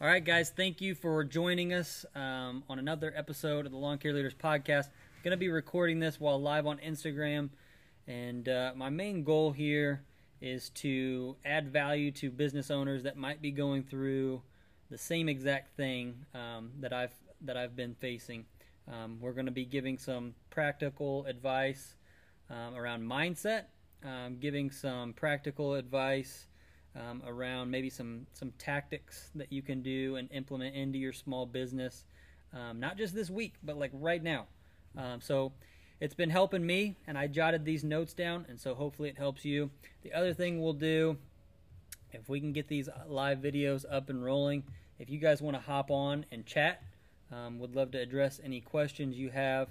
All right, guys, thank you for joining us um, on another episode of the Lawn Care Leaders Podcast. I'm Going to be recording this while live on Instagram, and uh, my main goal here is to add value to business owners that might be going through the same exact thing um, that I've that I've been facing. Um, we're going to be giving some practical advice um, around mindset, um, giving some practical advice um, around maybe some some tactics that you can do and implement into your small business, um, not just this week, but like right now. Um, so it's been helping me, and I jotted these notes down, and so hopefully it helps you. The other thing we'll do, if we can get these live videos up and rolling, if you guys want to hop on and chat, um, would love to address any questions you have.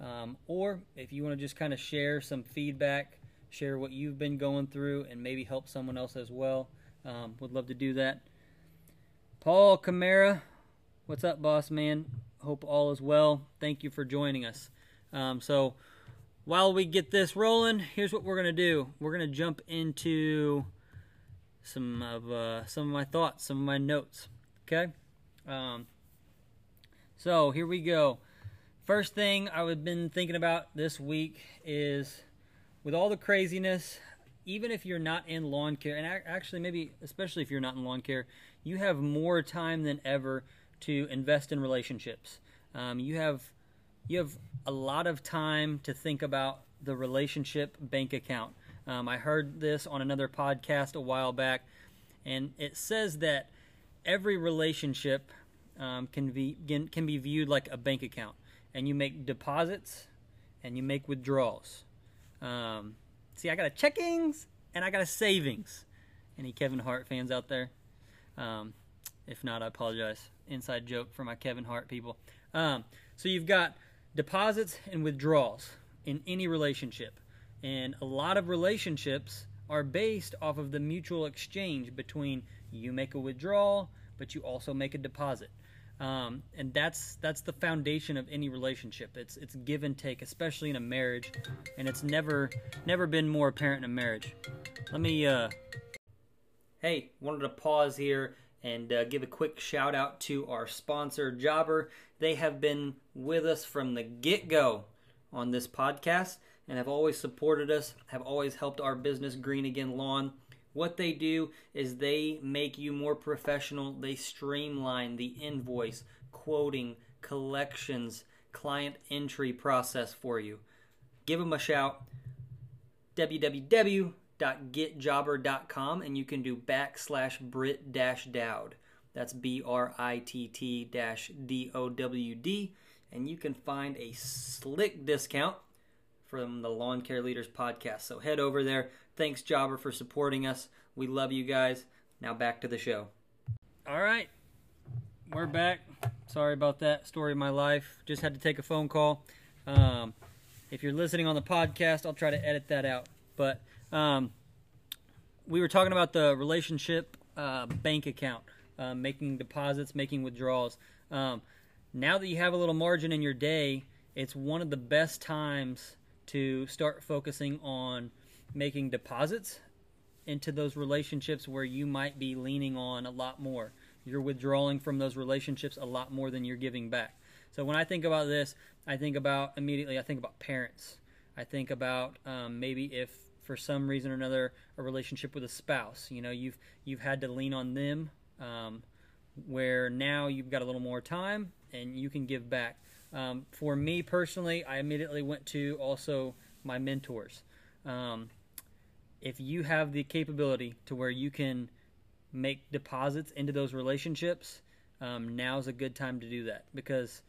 Um, or if you want to just kind of share some feedback, share what you've been going through, and maybe help someone else as well, um, would love to do that. Paul Camara, what's up, boss man? Hope all is well. Thank you for joining us. Um, so, while we get this rolling, here's what we're gonna do. We're gonna jump into some of uh, some of my thoughts, some of my notes. Okay. Um, so here we go. First thing I've been thinking about this week is with all the craziness, even if you're not in lawn care, and actually maybe especially if you're not in lawn care, you have more time than ever to invest in relationships. Um, you have you have a lot of time to think about the relationship bank account. Um, I heard this on another podcast a while back, and it says that every relationship um, can be can be viewed like a bank account, and you make deposits and you make withdrawals. Um, see, I got a checkings and I got a savings. Any Kevin Hart fans out there? Um, if not, I apologize. Inside joke for my Kevin Hart people. Um, so you've got deposits and withdrawals in any relationship, and a lot of relationships are based off of the mutual exchange between you make a withdrawal, but you also make a deposit. Um, and that's that's the foundation of any relationship. It's it's give and take, especially in a marriage, and it's never never been more apparent in a marriage. Let me. Uh, hey, wanted to pause here and uh, give a quick shout out to our sponsor, Jobber. They have been with us from the get go on this podcast and have always supported us, have always helped our business, Green Again Lawn. What they do is they make you more professional. They streamline the invoice, quoting, collections, client entry process for you. Give them a shout. www.getjobber.com and you can do backslash Brit dash Dowd. That's B R I T T dash D O W D. And you can find a slick discount from the Lawn Care Leaders podcast. So head over there. Thanks, Jobber, for supporting us. We love you guys. Now back to the show. All right. We're back. Sorry about that story of my life. Just had to take a phone call. Um, if you're listening on the podcast, I'll try to edit that out. But um, we were talking about the relationship uh, bank account, uh, making deposits, making withdrawals. Um, now that you have a little margin in your day, it's one of the best times to start focusing on making deposits into those relationships where you might be leaning on a lot more. You're withdrawing from those relationships a lot more than you're giving back. So when I think about this, I think about immediately, I think about parents. I think about um, maybe if for some reason or another a relationship with a spouse, you know, you've you've had to lean on them, um, where now you've got a little more time and you can give back. Um, for me personally, I immediately went to also my mentors. Um, if you have the capability to where you can make deposits into those relationships, um, now's a good time to do that because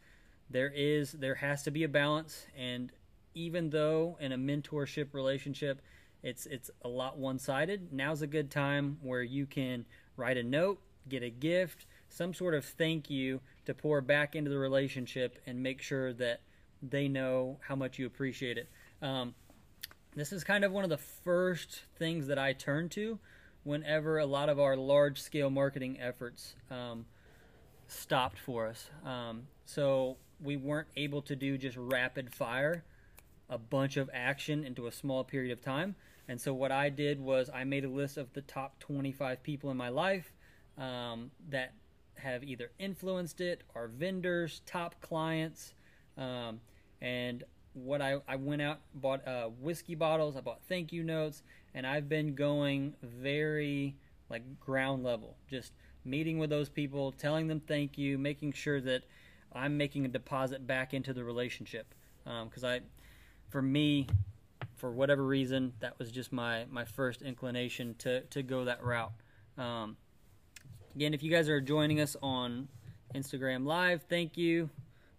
there is there has to be a balance. And even though in a mentorship relationship, it's it's a lot one sided, now's a good time where you can write a note, get a gift, some sort of thank you to pour back into the relationship and make sure that they know how much you appreciate it. Um, this is kind of one of the first things that I turn to whenever a lot of our large scale marketing efforts um, stopped for us. Um, so we weren't able to do just rapid fire a bunch of action into a small period of time. And so what I did was I made a list of the top 25 people in my life um, that have either influenced it, our vendors, top clients, um, and what I, I went out bought uh, whiskey bottles. I bought thank you notes, and I've been going very like ground level, just meeting with those people, telling them thank you, making sure that I'm making a deposit back into the relationship. Because um, I, for me, for whatever reason, that was just my my first inclination to to go that route. Um, again, if you guys are joining us on Instagram Live, thank you.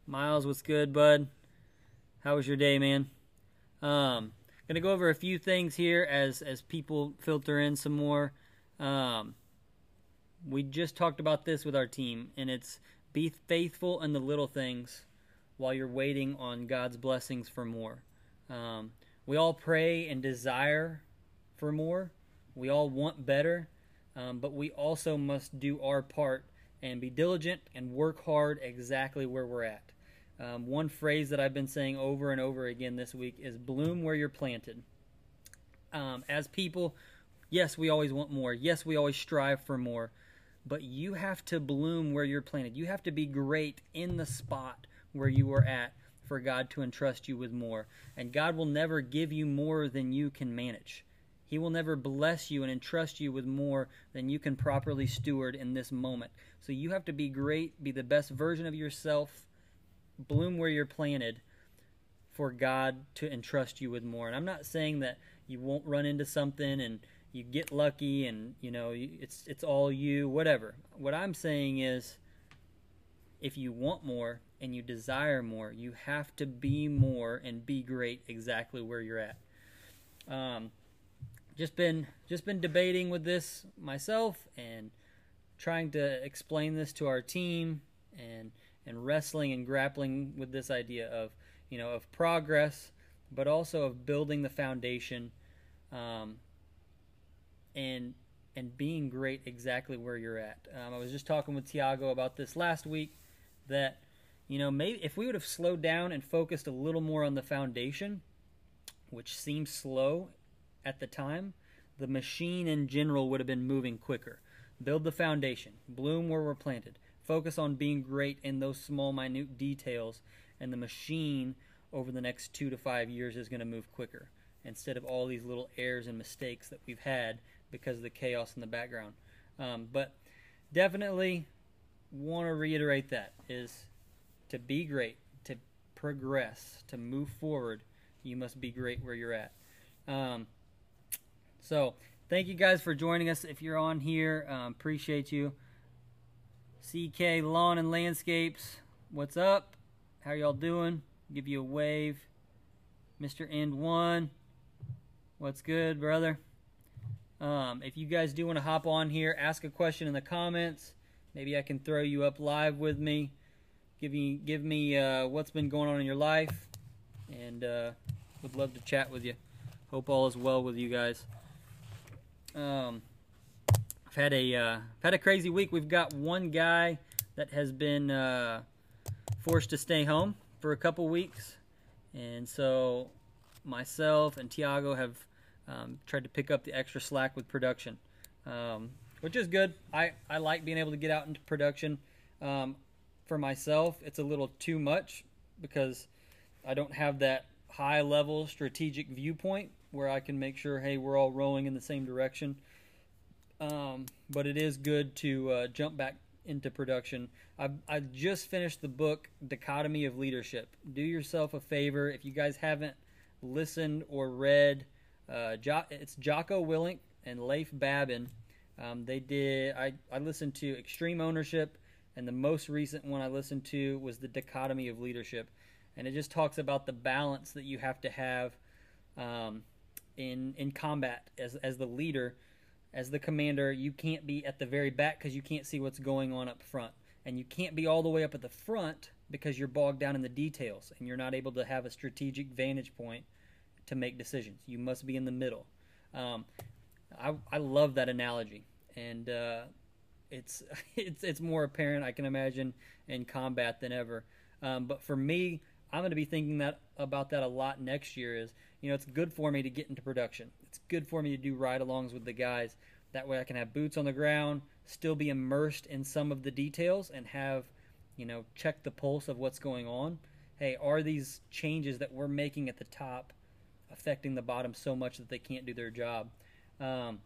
Miles, what's good, bud? How was your day, man? Um, gonna go over a few things here as as people filter in some more. Um, we just talked about this with our team, and it's be faithful in the little things while you're waiting on God's blessings for more. Um, we all pray and desire for more. We all want better, um, but we also must do our part and be diligent and work hard exactly where we're at. Um, one phrase that I've been saying over and over again this week is bloom where you're planted. Um, as people, yes, we always want more. Yes, we always strive for more. But you have to bloom where you're planted. You have to be great in the spot where you are at for God to entrust you with more. And God will never give you more than you can manage. He will never bless you and entrust you with more than you can properly steward in this moment. So you have to be great, be the best version of yourself, bloom where you're planted for God to entrust you with more. And I'm not saying that you won't run into something and you get lucky and you know it's it's all you whatever. What I'm saying is if you want more, and you desire more, you have to be more and be great exactly where you're at. Um, just been just been debating with this myself and trying to explain this to our team and and wrestling and grappling with this idea of you know of progress, but also of building the foundation, um, and and being great exactly where you're at. Um, I was just talking with Tiago about this last week that you know, maybe if we would have slowed down and focused a little more on the foundation, which seems slow at the time, the machine in general would have been moving quicker. Build the foundation, bloom where we're planted, focus on being great in those small, minute details, and the machine over the next two to five years is going to move quicker instead of all these little errors and mistakes that we've had because of the chaos in the background. Um, but definitely want to reiterate that is to be great, to progress, to move forward, you must be great where you're at. Um, so, thank you guys for joining us. If you're on here, um, appreciate you. CK Lawn and Landscapes, what's up? How y'all doing? Give you a wave. Mr. End One, what's good, brother? Um, if you guys do want to hop on here, ask a question in the comments. Maybe I can throw you up live with me give me give me uh, what's been going on in your life, and uh, would love to chat with you. Hope all is well with you guys. Um, I've had a uh, had a crazy week. We've got one guy that has been uh, forced to stay home for a couple weeks, and so myself and Tiago have um, tried to pick up the extra slack with production, um, which is good. I, I like being able to get out into production. Um, for myself, it's a little too much because I don't have that high level strategic viewpoint where I can make sure, hey, we're all rowing in the same direction. Um, but it is good to uh, jump back into production. I, I just finished the book Dichotomy of Leadership. Do yourself a favor if you guys haven't listened or read. Uh, jo- it's Jocko Willink and Leif Babin. Um, they did. I, I listened to Extreme Ownership and the most recent one I listened to was the dichotomy of leadership, and it just talks about the balance that you have to have um, in in combat as as the leader, as the commander. You can't be at the very back because you can't see what's going on up front, and you can't be all the way up at the front because you're bogged down in the details and you're not able to have a strategic vantage point to make decisions. You must be in the middle. Um, I, I love that analogy, and uh, it's it's it's more apparent I can imagine in combat than ever. Um, but for me, I'm going to be thinking that about that a lot next year. Is you know it's good for me to get into production. It's good for me to do ride-alongs with the guys. That way I can have boots on the ground, still be immersed in some of the details and have, you know, check the pulse of what's going on. Hey, are these changes that we're making at the top affecting the bottom so much that they can't do their job? Um,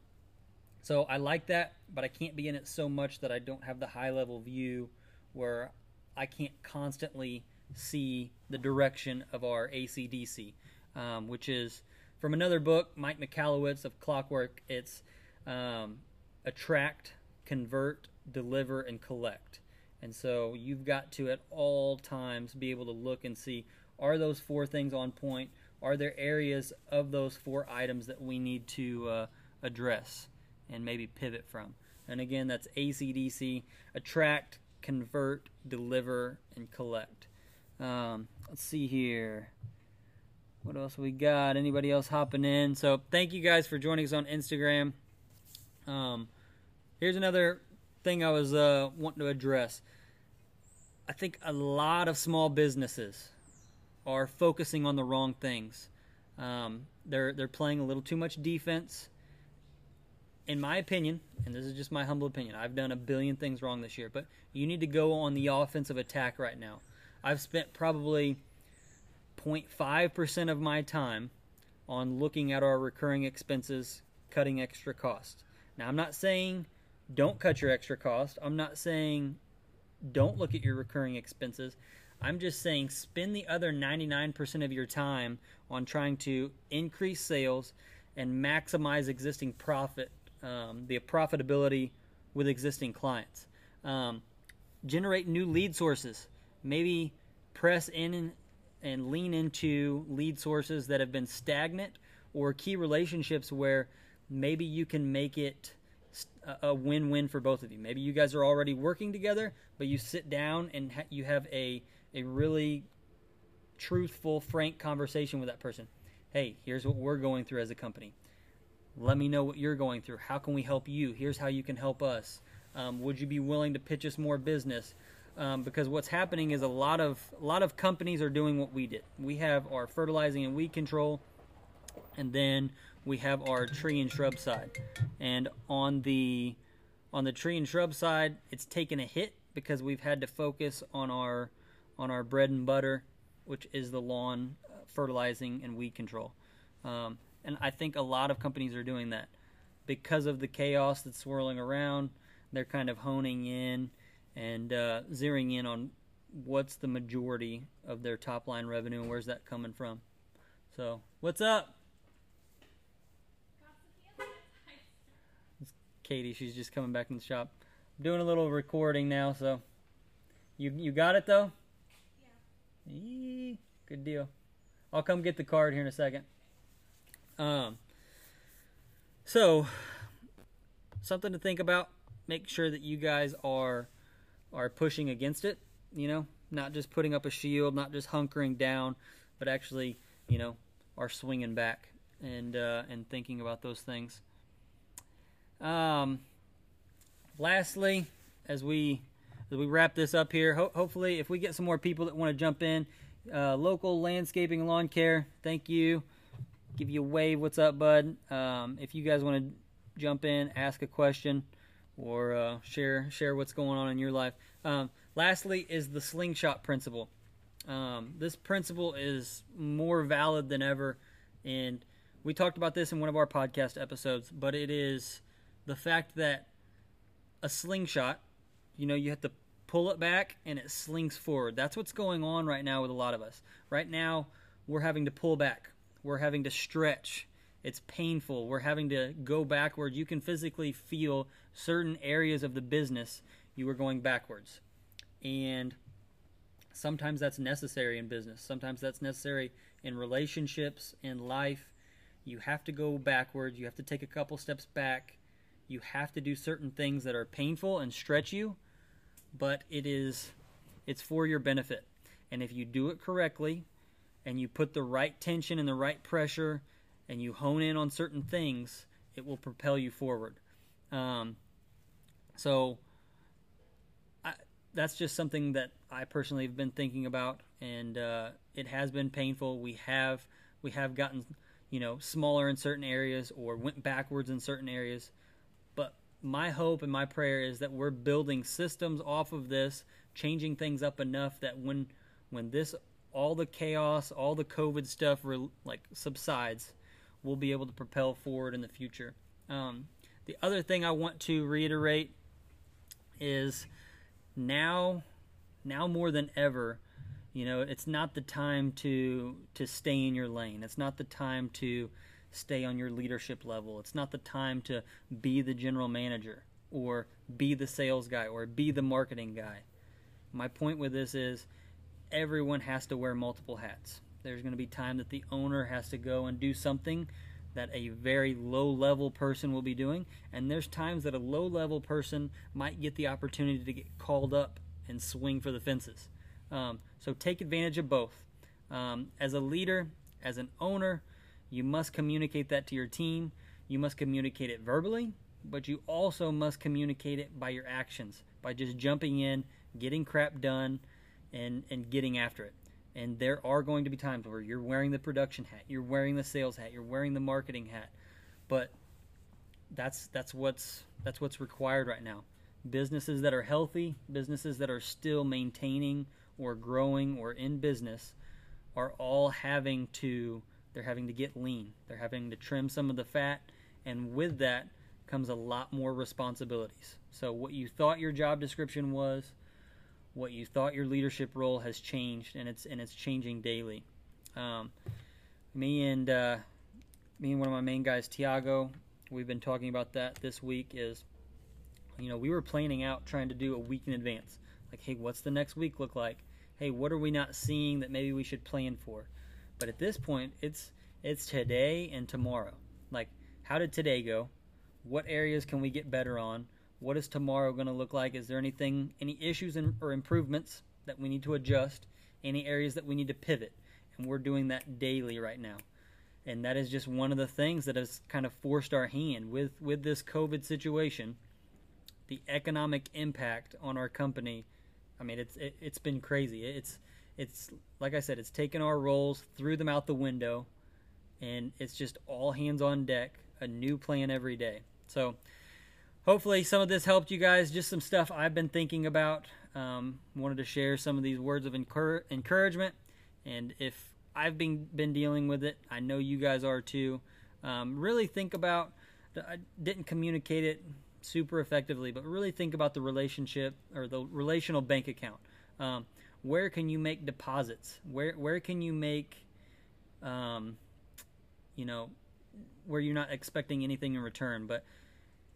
so I like that, but I can't be in it so much that I don't have the high level view where I can't constantly see the direction of our ACDC, um, which is from another book, Mike Michalowicz of Clockwork. It's um, attract, convert, deliver, and collect. And so you've got to at all times be able to look and see are those four things on point? Are there areas of those four items that we need to uh, address and maybe pivot from? And again, that's ACDC attract, convert, deliver, and collect. Um, let's see here. What else we got? Anybody else hopping in? So thank you guys for joining us on Instagram. Um, here's another thing I was uh, wanting to address. I think a lot of small businesses are focusing on the wrong things. Um, they're they're playing a little too much defense. In my opinion, and this is just my humble opinion, I've done a billion things wrong this year, but you need to go on the offensive attack right now. I've spent probably 0.5% of my time on looking at our recurring expenses, cutting extra costs. Now, I'm not saying don't cut your extra cost. I'm not saying don't look at your recurring expenses. I'm just saying spend the other 99% of your time on trying to increase sales and maximize existing profit, um, the profitability with existing clients. Um, generate new lead sources. Maybe press in and, lean into lead sources that have been stagnant or key relationships where maybe you can make it a win-win for both of you. Maybe you guys are already working together, but you sit down and ha- you have a a really truthful, frank conversation with that person. Hey, here's what we're going through as a company. Let me know what you're going through. How can we help you? Here's how you can help us. Um, would you be willing to pitch us more business? Um, because what's happening is a lot of a lot of companies are doing what we did. We have our fertilizing and weed control, and then we have our tree and shrub side. And on the on the tree and shrub side, it's taken a hit because we've had to focus on our on our bread and butter, which is the lawn uh, fertilizing and weed control. Um, and I think a lot of companies are doing that because of the chaos that's swirling around. They're kind of honing in and uh, zeroing in on what's the majority of their top line revenue and where's that coming from. So, what's up? It's Katie. She's just coming back in the shop. I'm doing a little recording now, so you you got it though. Yeah. Eee, good deal. I'll come get the card here in a second. Um. So, something to think about. Make sure that you guys are are pushing against it. You know, not just putting up a shield, not just hunkering down, but actually, you know, are swinging back and uh, and thinking about those things. Um, lastly, as we as we wrap this up here, ho- hopefully, if we get some more people that want to jump in, uh, local landscaping lawn care, thank you. Give you a wave. What's up, bud? Um, if you guys want to jump in, ask a question, or uh, share share what's going on in your life. Um, lastly, is the slingshot principle. Um, this principle is more valid than ever, and we talked about this in one of our podcast episodes. But it is the fact that a slingshot, you know, you have to pull it back and it slings forward. That's what's going on right now with a lot of us. Right now, we're having to pull back. We're having to stretch. It's painful. We're having to go backward. You can physically feel certain areas of the business you are going backwards. And sometimes that's necessary in business. Sometimes that's necessary in relationships, in life. You have to go backwards. You have to take a couple steps back you have to do certain things that are painful and stretch you, but it is it's for your benefit. And if you do it correctly and you put the right tension and the right pressure and you hone in on certain things, it will propel you forward. Um, so I, that's just something that I personally have been thinking about, and uh, it has been painful. We have we have gotten you know smaller in certain areas or went backwards in certain areas, but my hope and my prayer is that we're building systems off of this, changing things up enough that when when this all the chaos, all the COVID stuff re- like subsides, we'll be able to propel forward in the future. Um, the other thing I want to reiterate is now, now more than ever, you know, it's not the time to to stay in your lane. It's not the time to stay on your leadership level. It's not the time to be the general manager or be the sales guy or be the marketing guy. My point with this is everyone has to wear multiple hats. There's going to be time that the owner has to go and do something that a very low level person will be doing, and there's times that a low level person might get the opportunity to get called up and swing for the fences. Um, so take advantage of both. Um, as a leader, as an owner, you must communicate that to your team. You must communicate it verbally, but you also must communicate it by your actions, by just jumping in, getting crap done, and, and getting after it. And there are going to be times where you're wearing the production hat, you're wearing the sales hat, you're wearing the marketing hat, but that's that's what's that's what's required right now. Businesses that are healthy, businesses that are still maintaining or growing or in business are all having to they're having to get lean. They're having to trim some of the fat, and with that comes a lot more responsibilities. So, what you thought your job description was, what you thought your leadership role has changed, and it's and it's changing daily. Um, me and uh, me and one of my main guys, Tiago, we've been talking about that this week. Is you know we were planning out trying to do a week in advance. Like, hey, what's the next week look like? Hey, what are we not seeing that maybe we should plan for? But at this point, it's it's today and tomorrow. Like, how did today go? What areas can we get better on? What is tomorrow going to look like? Is there anything, any issues in, or improvements that we need to adjust? Any areas that we need to pivot? And we're doing that daily right now. And that is just one of the things that has kind of forced our hand with with this COVID situation. The economic impact on our company, I mean, it's it, it's been crazy. It's it's like I said, it's taken our roles, threw them out the window, and it's just all hands on deck, a new plan every day. So hopefully some of this helped you guys. Just some stuff I've been thinking about. Um, wanted to share some of these words of encour- encouragement, and if I've been been dealing with it, I know you guys are too. Um, really think about. I didn't communicate it super effectively, but really think about the relationship or the relational bank account. Um, where can you make deposits? Where where can you make, um, you know, where you're not expecting anything in return, but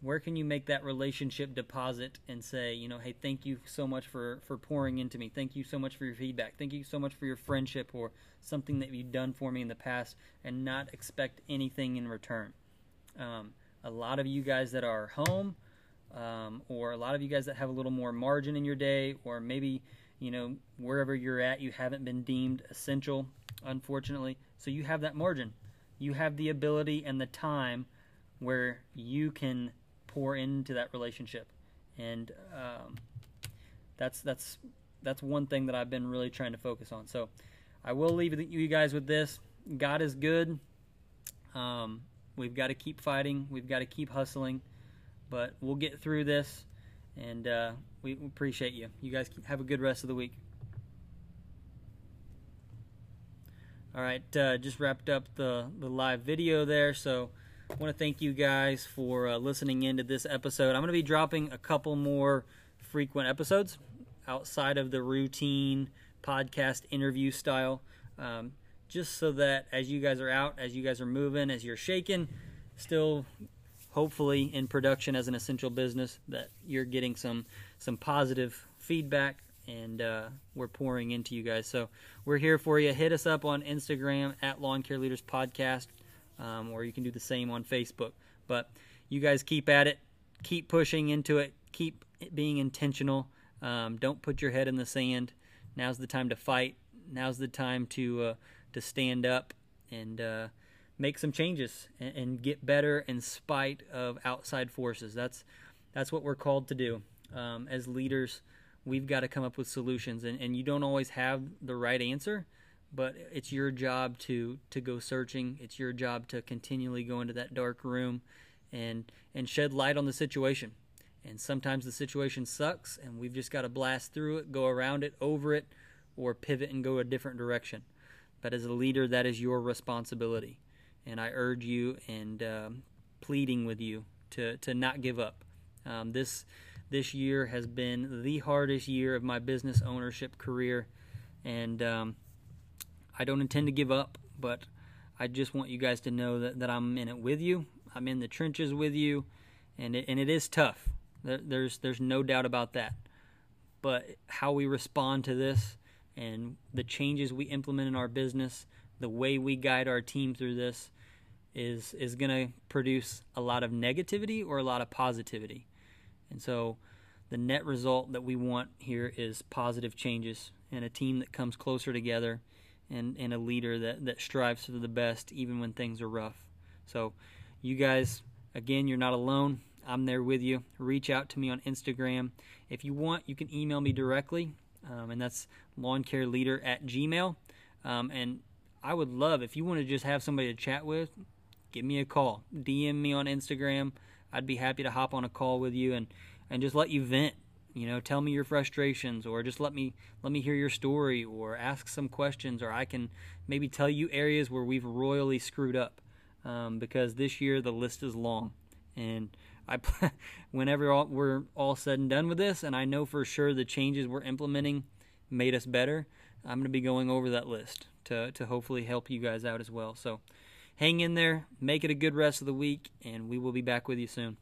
where can you make that relationship deposit and say, you know, hey, thank you so much for for pouring into me. Thank you so much for your feedback. Thank you so much for your friendship or something that you've done for me in the past, and not expect anything in return. Um, a lot of you guys that are home, um, or a lot of you guys that have a little more margin in your day, or maybe you know, wherever you're at, you haven't been deemed essential, unfortunately. So you have that margin. You have the ability and the time where you can pour into that relationship, and um, that's that's that's one thing that I've been really trying to focus on. So I will leave you guys with this: God is good. Um, we've got to keep fighting. We've got to keep hustling, but we'll get through this, and uh, we appreciate you. You guys have a good rest of the week. All right, uh, just wrapped up the, the live video there. So I want to thank you guys for uh, listening into this episode. I'm going to be dropping a couple more frequent episodes outside of the routine podcast interview style, um, just so that as you guys are out, as you guys are moving, as you're shaking, still hopefully in production as an essential business that you're getting some some positive feedback and uh, we're pouring into you guys. So we're here for you. Hit us up on instagram at lawn care leaders podcast um, or you can do the same on facebook. But you guys keep at it. Keep pushing into it. Keep being intentional. Um, don't put your head in the sand. Now's the time to fight. Now's the time to uh, to stand up and uh, make some changes and, and, get better in spite of outside forces. That's that's what we're called to do. Um, as leaders. We've got to come up with solutions, and, and you don't always have the right answer, but it's your job to to go searching. It's your job to continually go into that dark room and and shed light on the situation. And sometimes the situation sucks, and we've just got to blast through it, go around it, over it, or pivot and go a different direction. But as a leader, that is your responsibility. And I urge you and um, pleading with you to, to not give up. Um, this this year has been the hardest year of my business ownership career, and um, I don't intend to give up. But I just want you guys to know that, that I'm in it with you. I'm in the trenches with you, and it, and it is tough. There, there's there's no doubt about that. But how we respond to this and the changes we implement in our business, the way we guide our team through this, is is going to produce a lot of negativity or a lot of positivity. And so the net result that we want here is positive changes and a team that comes closer together and, and a leader that, that strives for the best even when things are rough. So you guys, again, you're not alone. I'm there with you. Reach out to me on Instagram. If you want, you can email me directly, um, and that's lawncareleader at gmail. Um, and I would love if you want to just have somebody to chat with, give me a call. DM me on Instagram. I'd be happy to hop on a call with you and, and just let you vent. You know, tell me your frustrations, or just let me let me hear your story, or ask some questions, or I can maybe tell you areas where we've royally screwed up. Um, because this year the list is long, and I whenever all, we're all said and done with this, and I know for sure the changes we're implementing made us better. I'm going to be going over that list to to hopefully help you guys out as well. So hang in there, make it a good rest of the week, and we will be back with you soon.